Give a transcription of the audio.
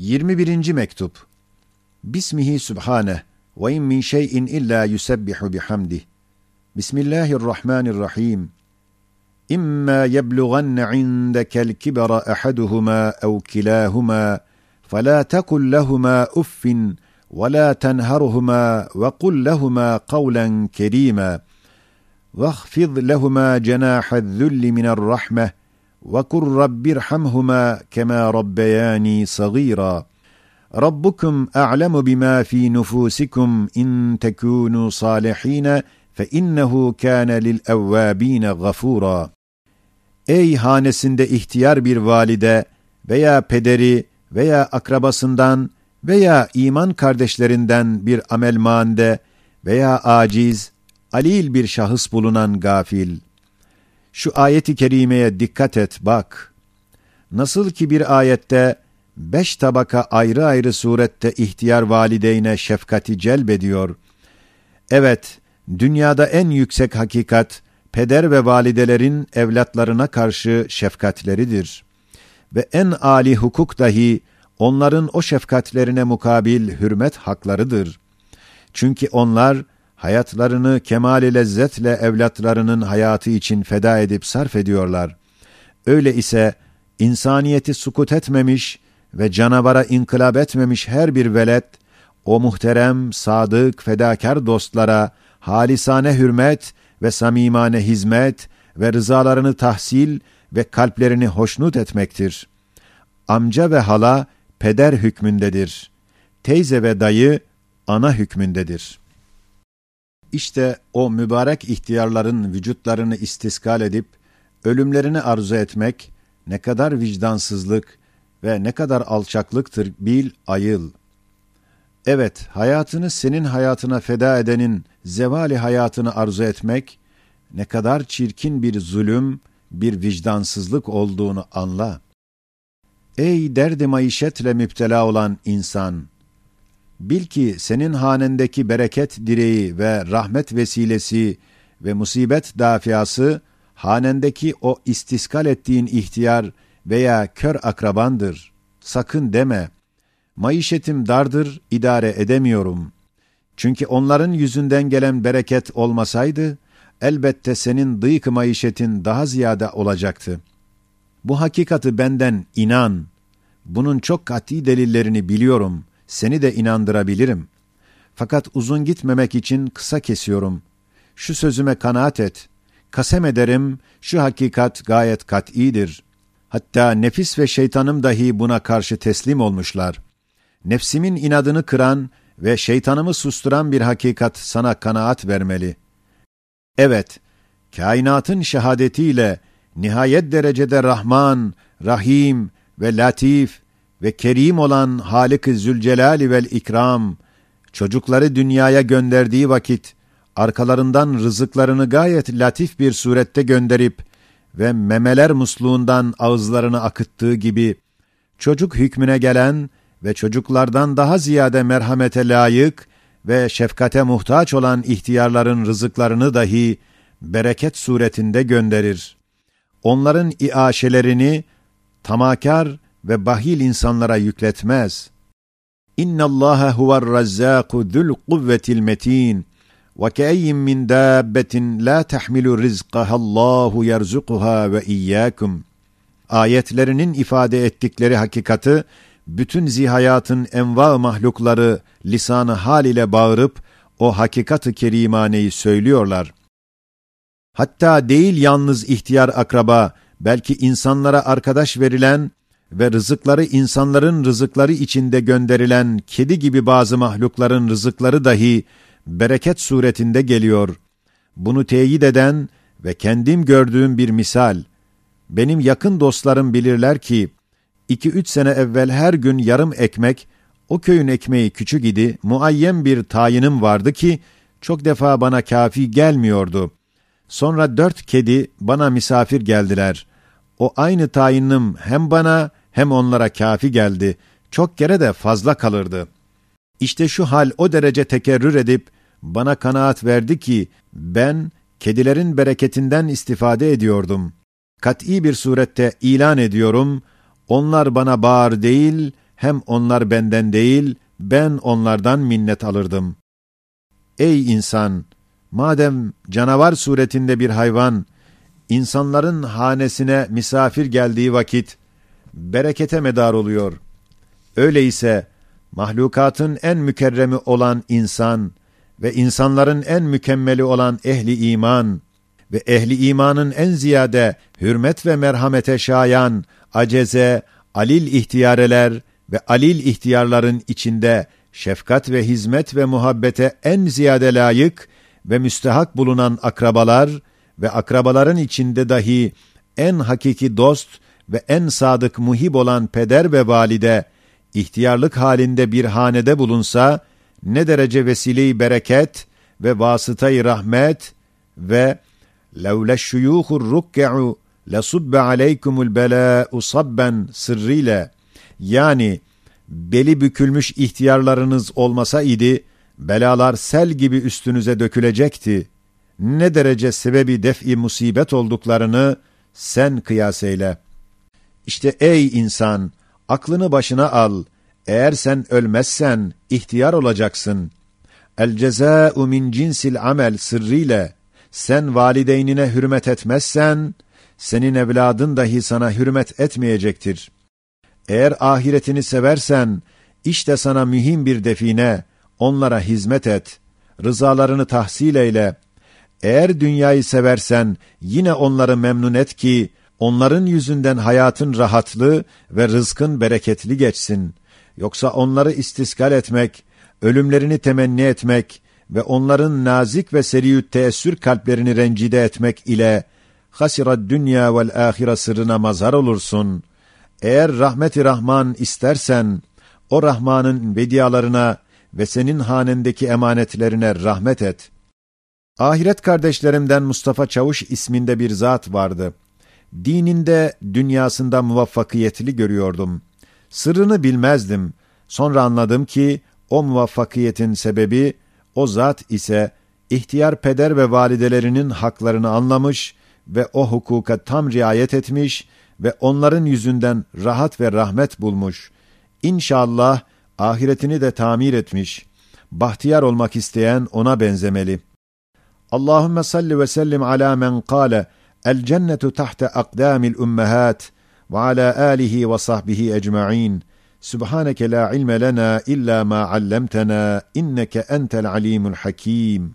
21. mektup. Bismihi Sübhane ve in min şeyin illa yusebbihu bihamdih. Bismillahirrahmanirrahim. İmma yeblughanne indekel kibara ahaduhuma ev kilahuma فلا تقل لهما اف ولا تنهرهما وقل لهما قولا كريما واخفض لهما جناح الذل من الرحمه وقل رب ارحمهما كما ربياني صغيرا ربكم اعلم بما في نفوسكم ان تكونوا صالحين فانه كان للاوابين غفورا Ey hanesinde ihtiyar bir valide veya pederi veya akrabasından veya iman kardeşlerinden bir amelmande veya aciz, alil bir şahıs bulunan gafil. Şu ayeti kerimeye dikkat et bak. Nasıl ki bir ayette beş tabaka ayrı ayrı surette ihtiyar valideyne şefkati celbediyor. Evet, dünyada en yüksek hakikat, peder ve validelerin evlatlarına karşı şefkatleridir.'' ve en âli hukuk dahi onların o şefkatlerine mukabil hürmet haklarıdır. Çünkü onlar hayatlarını kemal lezzetle evlatlarının hayatı için feda edip sarf ediyorlar. Öyle ise insaniyeti sukut etmemiş ve canavara inkılap etmemiş her bir velet, o muhterem, sadık, fedakar dostlara halisane hürmet ve samimane hizmet ve rızalarını tahsil ve kalplerini hoşnut etmektir. Amca ve hala peder hükmündedir. Teyze ve dayı ana hükmündedir. İşte o mübarek ihtiyarların vücutlarını istiskal edip ölümlerini arzu etmek ne kadar vicdansızlık ve ne kadar alçaklıktır bil ayıl. Evet, hayatını senin hayatına feda edenin zevali hayatını arzu etmek ne kadar çirkin bir zulüm, bir vicdansızlık olduğunu anla. Ey derdi maişetle müptela olan insan! Bil ki senin hanendeki bereket direği ve rahmet vesilesi ve musibet dafiası, hanendeki o istiskal ettiğin ihtiyar veya kör akrabandır. Sakın deme. Maişetim dardır, idare edemiyorum. Çünkü onların yüzünden gelen bereket olmasaydı, elbette senin dıyık maişetin daha ziyade olacaktı. Bu hakikati benden inan. Bunun çok kat'i delillerini biliyorum. Seni de inandırabilirim. Fakat uzun gitmemek için kısa kesiyorum. Şu sözüme kanaat et. Kasem ederim, şu hakikat gayet kat'idir. Hatta nefis ve şeytanım dahi buna karşı teslim olmuşlar. Nefsimin inadını kıran ve şeytanımı susturan bir hakikat sana kanaat vermeli.'' Evet, kainatın şehadetiyle nihayet derecede Rahman, Rahim ve Latif ve Kerim olan Halik-i Zülcelali vel İkram, çocukları dünyaya gönderdiği vakit, arkalarından rızıklarını gayet latif bir surette gönderip ve memeler musluğundan ağızlarını akıttığı gibi, çocuk hükmüne gelen ve çocuklardan daha ziyade merhamete layık ve şefkate muhtaç olan ihtiyarların rızıklarını dahi bereket suretinde gönderir. Onların iaşelerini tamakar ve bahil insanlara yükletmez. İnna Allah huver razzaku zul kuvvetil metin ve ke'eyyin min dabbetin la tahmilu rizqaha Allahu yerzukuha ve iyyakum. Ayetlerinin ifade ettikleri hakikati bütün zihayatın enva mahlukları lisanı hal ile bağırıp o hakikat-ı kerimaneyi söylüyorlar. Hatta değil yalnız ihtiyar akraba, belki insanlara arkadaş verilen ve rızıkları insanların rızıkları içinde gönderilen kedi gibi bazı mahlukların rızıkları dahi bereket suretinde geliyor. Bunu teyit eden ve kendim gördüğüm bir misal. Benim yakın dostlarım bilirler ki, iki üç sene evvel her gün yarım ekmek, o köyün ekmeği küçük idi, muayyen bir tayinim vardı ki, çok defa bana kafi gelmiyordu. Sonra dört kedi bana misafir geldiler. O aynı tayinim hem bana hem onlara kafi geldi. Çok kere de fazla kalırdı. İşte şu hal o derece tekerrür edip, bana kanaat verdi ki, ben kedilerin bereketinden istifade ediyordum. Kat'î bir surette ilan ediyorum, onlar bana bağır değil, hem onlar benden değil, ben onlardan minnet alırdım. Ey insan! Madem canavar suretinde bir hayvan, insanların hanesine misafir geldiği vakit, berekete medar oluyor. Öyleyse, mahlukatın en mükerremi olan insan ve insanların en mükemmeli olan ehli iman ve ehli imanın en ziyade hürmet ve merhamete şayan, aceze, alil ihtiyareler ve alil ihtiyarların içinde şefkat ve hizmet ve muhabbete en ziyade layık ve müstehak bulunan akrabalar ve akrabaların içinde dahi en hakiki dost ve en sadık muhib olan peder ve valide ihtiyarlık halinde bir hanede bulunsa ne derece vesile-i bereket ve vasıtayı rahmet ve levle şuyuhur rukke'u lesubbe aleykumul belâ'u sabben sırrıyla yani beli bükülmüş ihtiyarlarınız olmasa idi belalar sel gibi üstünüze dökülecekti. Ne derece sebebi def'i musibet olduklarını sen kıyas eyle.'' İşte ey insan, aklını başına al. Eğer sen ölmezsen ihtiyar olacaksın. El cezâ'u min cinsil amel sırrıyla sen valideynine hürmet etmezsen senin evladın dahi sana hürmet etmeyecektir. Eğer ahiretini seversen işte sana mühim bir define, onlara hizmet et, rızalarını tahsil eyle. Eğer dünyayı seversen yine onları memnun et ki onların yüzünden hayatın rahatlı ve rızkın bereketli geçsin. Yoksa onları istiskal etmek, ölümlerini temenni etmek ve onların nazik ve seriyüt teessür kalplerini rencide etmek ile hasirad dünya vel ahire sırrına mazhar olursun. Eğer rahmeti Rahman istersen, o Rahman'ın vediyalarına ve senin hanendeki emanetlerine rahmet et. Ahiret kardeşlerimden Mustafa Çavuş isminde bir zat vardı. Dininde, dünyasında muvaffakiyetli görüyordum. Sırrını bilmezdim. Sonra anladım ki, o muvaffakiyetin sebebi, o zat ise, ihtiyar peder ve validelerinin haklarını anlamış ve o hukuka tam riayet etmiş ve onların yüzünden rahat ve rahmet bulmuş. İnşallah ahiretini de tamir etmiş. Bahtiyar olmak isteyen ona benzemeli. Allahumme salli ve sellim ala men kâle الجنة تحت أقدام الأمهات وعلى آله وصحبه أجمعين. سبحانك لا علم لنا إلا ما علمتنا إنك أنت العليم الحكيم.